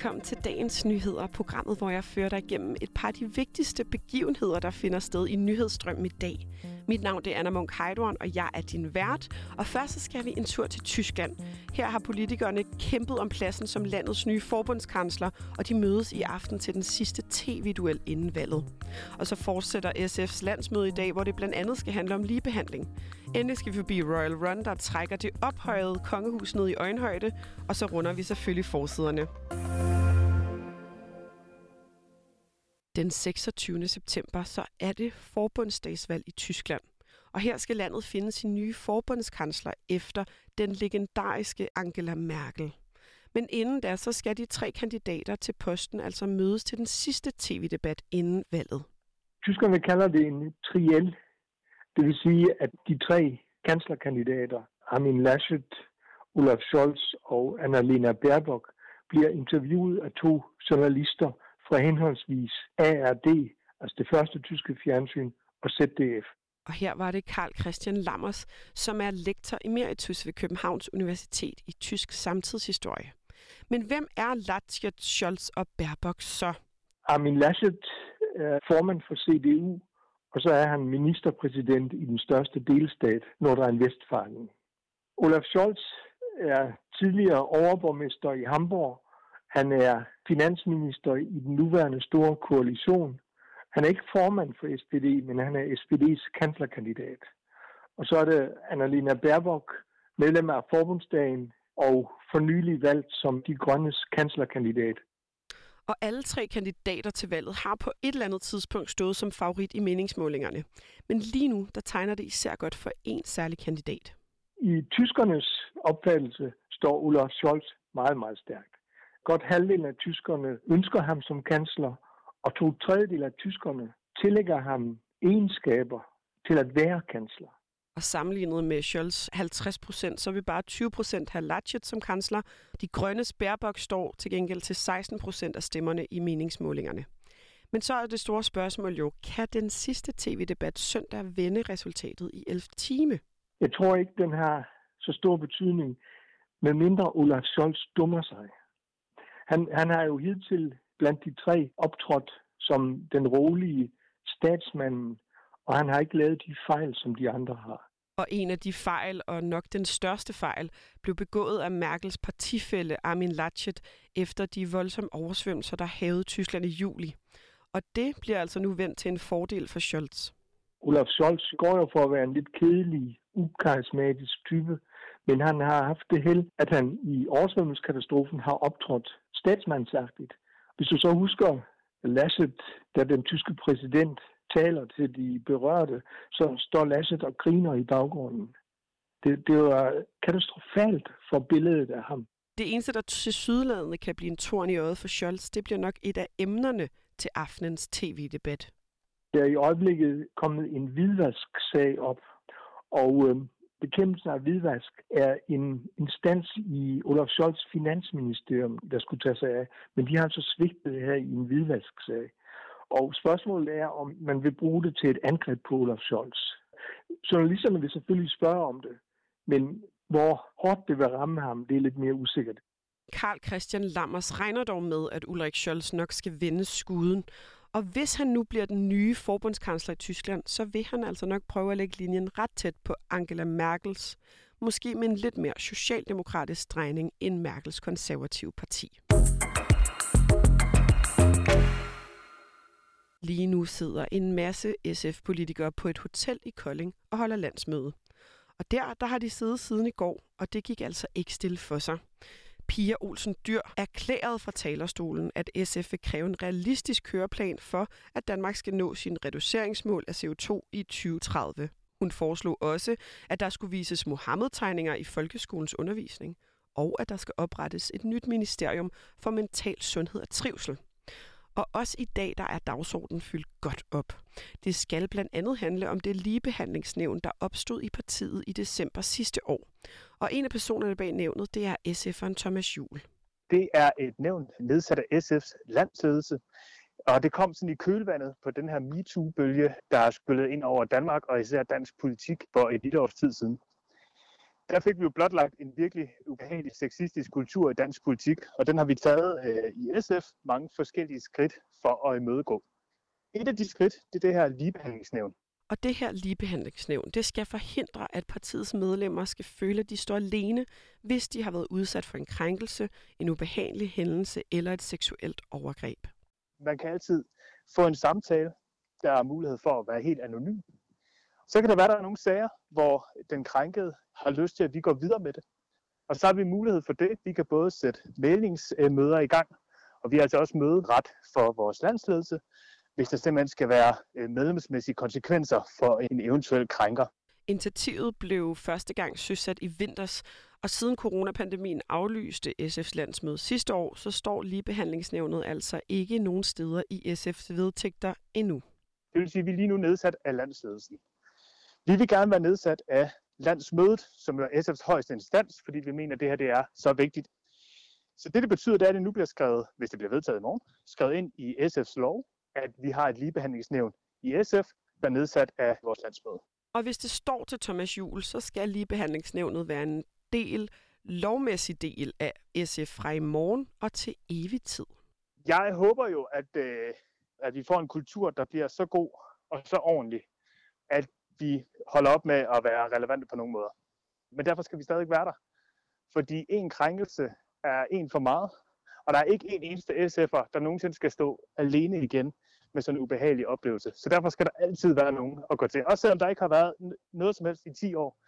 velkommen til dagens nyheder, programmet, hvor jeg fører dig igennem et par af de vigtigste begivenheder, der finder sted i nyhedsstrømmen i dag. Mit navn det er Anna Munk Heidorn, og jeg er din vært. Og først så skal vi en tur til Tyskland. Her har politikerne kæmpet om pladsen som landets nye forbundskansler, og de mødes i aften til den sidste tv-duel inden valget. Og så fortsætter SF's landsmøde i dag, hvor det blandt andet skal handle om ligebehandling. Endelig skal vi forbi Royal Run, der trækker det ophøjede kongehus ned i øjenhøjde, og så runder vi selvfølgelig forsiderne. Den 26. september, så er det forbundsdagsvalg i Tyskland. Og her skal landet finde sin nye forbundskansler efter den legendariske Angela Merkel. Men inden da, så skal de tre kandidater til posten altså mødes til den sidste tv-debat inden valget. Tyskerne kalder det en triel. Det vil sige, at de tre kanslerkandidater, Armin Laschet, Olaf Scholz og Annalena Baerbock, bliver interviewet af to journalister fra henholdsvis ARD, altså det første tyske fjernsyn, og ZDF. Og her var det Karl Christian Lammers, som er lektor emeritus ved Københavns Universitet i tysk samtidshistorie. Men hvem er Laschet, Scholz og Baerbock så? Armin Laschet er formand for CDU, og så er han ministerpræsident i den største delstat, Nordrhein-Westfalen. Olaf Scholz er tidligere overborgmester i Hamburg. Han er finansminister i den nuværende store koalition. Han er ikke formand for SPD, men han er SPD's kanslerkandidat. Og så er det Annalena Baerbock, medlem af forbundsdagen og for nylig valgt som de grønnes kanslerkandidat. Og alle tre kandidater til valget har på et eller andet tidspunkt stået som favorit i meningsmålingerne. Men lige nu, der tegner det især godt for en særlig kandidat. I tyskernes opfattelse står Olaf Scholz meget, meget stærkt. Godt halvdelen af tyskerne ønsker ham som kansler, og to tredjedel af tyskerne tillægger ham egenskaber til at være kansler. Og sammenlignet med Scholz 50 procent, så vil bare 20 procent have Laschet som kansler. De grønne Baerbock står til gengæld til 16 procent af stemmerne i meningsmålingerne. Men så er det store spørgsmål jo, kan den sidste tv-debat søndag vende resultatet i 11 time? Jeg tror ikke, den har så stor betydning, medmindre Olaf Scholz dummer sig. Han, han har jo hidtil blandt de tre optrådt som den rolige statsmanden, og han har ikke lavet de fejl, som de andre har. Og en af de fejl, og nok den største fejl, blev begået af Merkels partifælle Armin Laschet efter de voldsomme oversvømmelser, der havede Tyskland i juli. Og det bliver altså nu vendt til en fordel for Scholz. Olaf Scholz går jo for at være en lidt kedelig, ukarismatisk type, men han har haft det held, at han i oversvømmelseskatastrofen har optrådt statsmandsagtigt. Hvis du så husker Laschet, da den tyske præsident taler til de berørte, så står Laschet og griner i baggrunden. Det, det var katastrofalt for billedet af ham. Det eneste, der til sydlandet kan blive en torn i øjet for Scholz, det bliver nok et af emnerne til aftenens tv-debat. Der er i øjeblikket kommet en hvidvask-sag op, og øh, bekæmpelsen af hvidvask er en instans i Olaf Scholz finansministerium, der skulle tage sig af. Men de har altså svigtet her i en hvidvasksag. Og spørgsmålet er, om man vil bruge det til et angreb på Olaf Scholz. Journalisterne vil selvfølgelig spørge om det, men hvor hårdt det vil ramme ham, det er lidt mere usikkert. Karl Christian Lammers regner dog med, at Ulrik Scholz nok skal vende skuden. Og hvis han nu bliver den nye forbundskansler i Tyskland, så vil han altså nok prøve at lægge linjen ret tæt på Angela Merkels, måske med en lidt mere socialdemokratisk drejning end Merkels konservative parti. Lige nu sidder en masse SF-politikere på et hotel i Kolding og holder landsmøde. Og der, der har de siddet siden i går, og det gik altså ikke stille for sig. Pia Olsen Dyr erklærede fra talerstolen, at SF vil kræve en realistisk køreplan for, at Danmark skal nå sin reduceringsmål af CO2 i 2030. Hun foreslog også, at der skulle vises Mohammed-tegninger i folkeskolens undervisning, og at der skal oprettes et nyt ministerium for mental sundhed og trivsel. Og også i dag, der er dagsordenen fyldt godt op. Det skal blandt andet handle om det ligebehandlingsnævn, der opstod i partiet i december sidste år. Og en af personerne bag nævnet, det er SF'eren Thomas Juhl. Det er et nævn nedsat af SF's landsledelse, og det kom sådan i kølvandet på den her MeToo-bølge, der er skyllet ind over Danmark og især dansk politik for et lille års tid siden der fik vi jo blotlagt en virkelig ubehagelig sexistisk kultur i dansk politik, og den har vi taget øh, i SF mange forskellige skridt for at imødegå. Et af de skridt, det er det her ligebehandlingsnævn. Og det her ligebehandlingsnævn, det skal forhindre, at partiets medlemmer skal føle, at de står alene, hvis de har været udsat for en krænkelse, en ubehagelig hændelse eller et seksuelt overgreb. Man kan altid få en samtale, der er mulighed for at være helt anonym. Så kan der være, der er nogle sager, hvor den krænkede har lyst til, at vi går videre med det. Og så har vi mulighed for det. Vi kan både sætte mailingsmøder i gang, og vi har altså også møderet for vores landsledelse, hvis der simpelthen skal være øh, medlemsmæssige konsekvenser for en eventuel krænker. Initiativet blev første gang søsat i vinters, og siden coronapandemien aflyste SF's landsmøde sidste år, så står ligebehandlingsnævnet altså ikke nogen steder i SF's vedtægter endnu. Det vil sige, at vi er lige nu nedsat af landsledelsen. Vi vil gerne være nedsat af landsmødet, som er SF's højeste instans, fordi vi mener, at det her det er så vigtigt. Så det, det betyder, det er, at det nu bliver skrevet, hvis det bliver vedtaget i morgen, skrevet ind i SF's lov, at vi har et ligebehandlingsnævn i SF, der er nedsat af vores landsmøde. Og hvis det står til Thomas Juhl, så skal ligebehandlingsnævnet være en del, lovmæssig del af SF fra i morgen og til evig tid. Jeg håber jo, at, øh, at vi får en kultur, der bliver så god og så ordentlig, at vi holder op med at være relevante på nogen måder. Men derfor skal vi stadig være der. Fordi en krænkelse er en for meget, og der er ikke en eneste SF'er, der nogensinde skal stå alene igen med sådan en ubehagelig oplevelse. Så derfor skal der altid være nogen at gå til. Også selvom der ikke har været noget som helst i 10 år,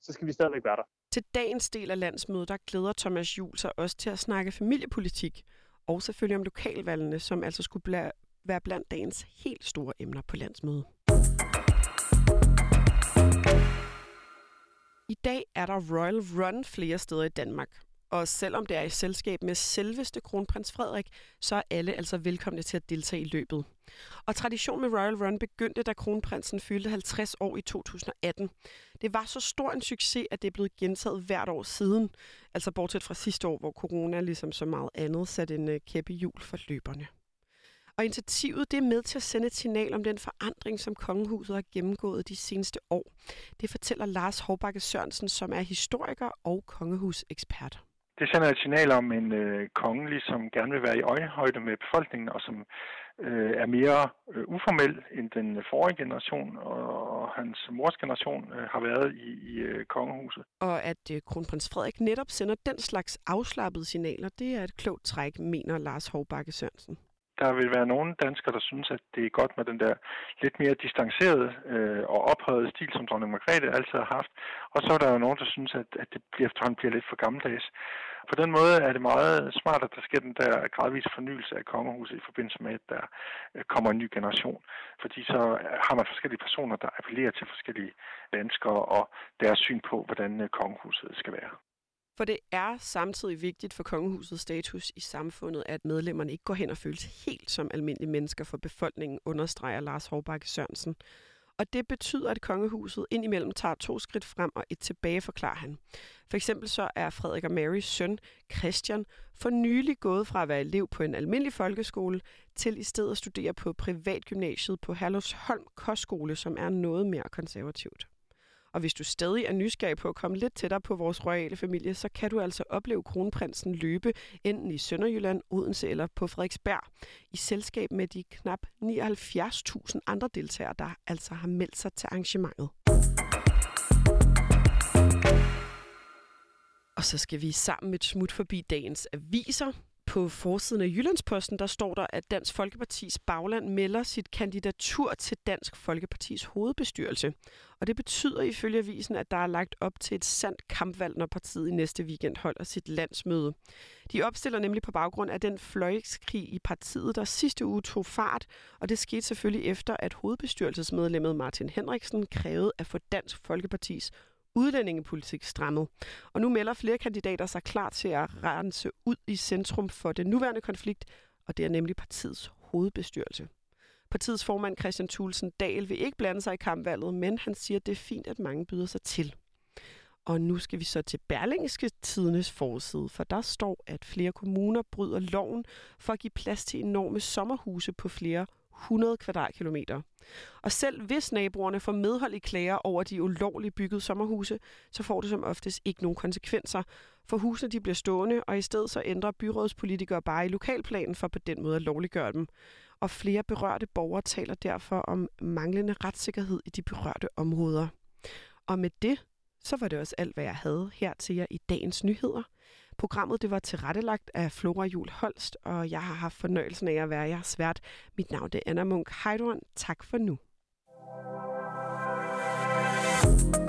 så skal vi stadigvæk være der. Til dagens del af landsmødet, der glæder Thomas Juhl sig også til at snakke familiepolitik, og selvfølgelig om lokalvalgene, som altså skulle være blandt dagens helt store emner på landsmødet. I dag er der Royal Run flere steder i Danmark. Og selvom det er i selskab med selveste kronprins Frederik, så er alle altså velkomne til at deltage i løbet. Og tradition med Royal Run begyndte, da kronprinsen fyldte 50 år i 2018. Det var så stor en succes, at det er blevet gentaget hvert år siden. Altså bortset fra sidste år, hvor corona ligesom så meget andet satte en øh, kæppe jul for løberne. Og initiativet det er med til at sende et signal om den forandring, som kongehuset har gennemgået de seneste år. Det fortæller Lars Hovbakke Sørensen, som er historiker og kongehusekspert. Det sender et signal om en øh, konge, som gerne vil være i øjenhøjde med befolkningen, og som øh, er mere øh, uformel end den forrige generation, og hans mors generation øh, har været i, i øh, kongehuset. Og at øh, kronprins Frederik netop sender den slags afslappede signaler, det er et klogt træk, mener Lars Hovbakke Sørensen der vil være nogle danskere, der synes, at det er godt med den der lidt mere distancerede øh, og ophøjede stil, som dronning Margrethe altid har haft. Og så er der jo nogen, der synes, at, at det bliver, bliver lidt for gammeldags. På den måde er det meget smart, at der sker den der gradvise fornyelse af kongehuset i forbindelse med, at der øh, kommer en ny generation. Fordi så øh, har man forskellige personer, der appellerer til forskellige danskere og deres syn på, hvordan øh, kongehuset skal være. For det er samtidig vigtigt for kongehusets status i samfundet, at medlemmerne ikke går hen og føles helt som almindelige mennesker for befolkningen, understreger Lars Hårbakke Sørensen. Og det betyder, at kongehuset indimellem tager to skridt frem og et tilbage, forklarer han. For eksempel så er Frederik og Marys søn, Christian, for nylig gået fra at være elev på en almindelig folkeskole til i stedet at studere på privatgymnasiet på Herlufsholm Kostskole, som er noget mere konservativt. Og hvis du stadig er nysgerrig på at komme lidt tættere på vores royale familie, så kan du altså opleve kronprinsen løbe enten i Sønderjylland, Odense eller på Frederiksberg, i selskab med de knap 79.000 andre deltagere, der altså har meldt sig til arrangementet. Og så skal vi sammen med et smut forbi dagens aviser. På forsiden af Jyllandsposten, der står der, at Dansk Folkepartis bagland melder sit kandidatur til Dansk Folkepartis hovedbestyrelse. Og det betyder ifølge avisen, at der er lagt op til et sandt kampvalg, når partiet i næste weekend holder sit landsmøde. De opstiller nemlig på baggrund af den fløjkskrig i partiet, der sidste uge tog fart, og det skete selvfølgelig efter, at hovedbestyrelsesmedlemmet Martin Henriksen krævede at få Dansk Folkepartis udlændingepolitik strammet. Og nu melder flere kandidater sig klar til at rense ud i centrum for den nuværende konflikt, og det er nemlig partiets hovedbestyrelse. Partiets formand Christian Thulsen Dahl vil ikke blande sig i kampvalget, men han siger, at det er fint, at mange byder sig til. Og nu skal vi så til Berlingske Tidenes forside, for der står, at flere kommuner bryder loven for at give plads til enorme sommerhuse på flere 100 kvadratkilometer. Og selv hvis naboerne får medhold i klager over de ulovligt byggede sommerhuse, så får det som oftest ikke nogen konsekvenser, for husene de bliver stående, og i stedet så ændrer byrådspolitikere bare i lokalplanen for på den måde at lovliggøre dem. Og flere berørte borgere taler derfor om manglende retssikkerhed i de berørte områder. Og med det, så var det også alt, hvad jeg havde her til jer i dagens nyheder. Programmet det var tilrettelagt af Flora Jul Holst, og jeg har haft fornøjelsen af at være jeres vært. Mit navn det er Anna Munk Heidorn. Tak for nu. thank you